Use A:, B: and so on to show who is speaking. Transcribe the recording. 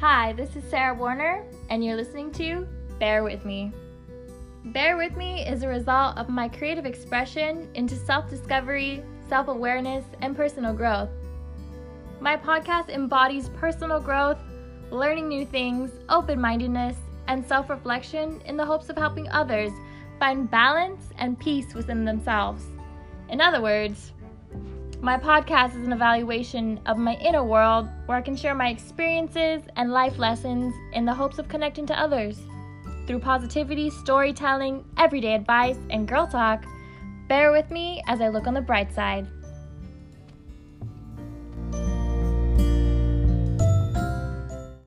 A: Hi, this is Sarah Warner, and you're listening to Bear With Me. Bear With Me is a result of my creative expression into self discovery, self awareness, and personal growth. My podcast embodies personal growth, learning new things, open mindedness, and self reflection in the hopes of helping others find balance and peace within themselves. In other words, my podcast is an evaluation of my inner world where I can share my experiences and life lessons in the hopes of connecting to others. Through positivity, storytelling, everyday advice, and girl talk, bear with me as I look on the bright side.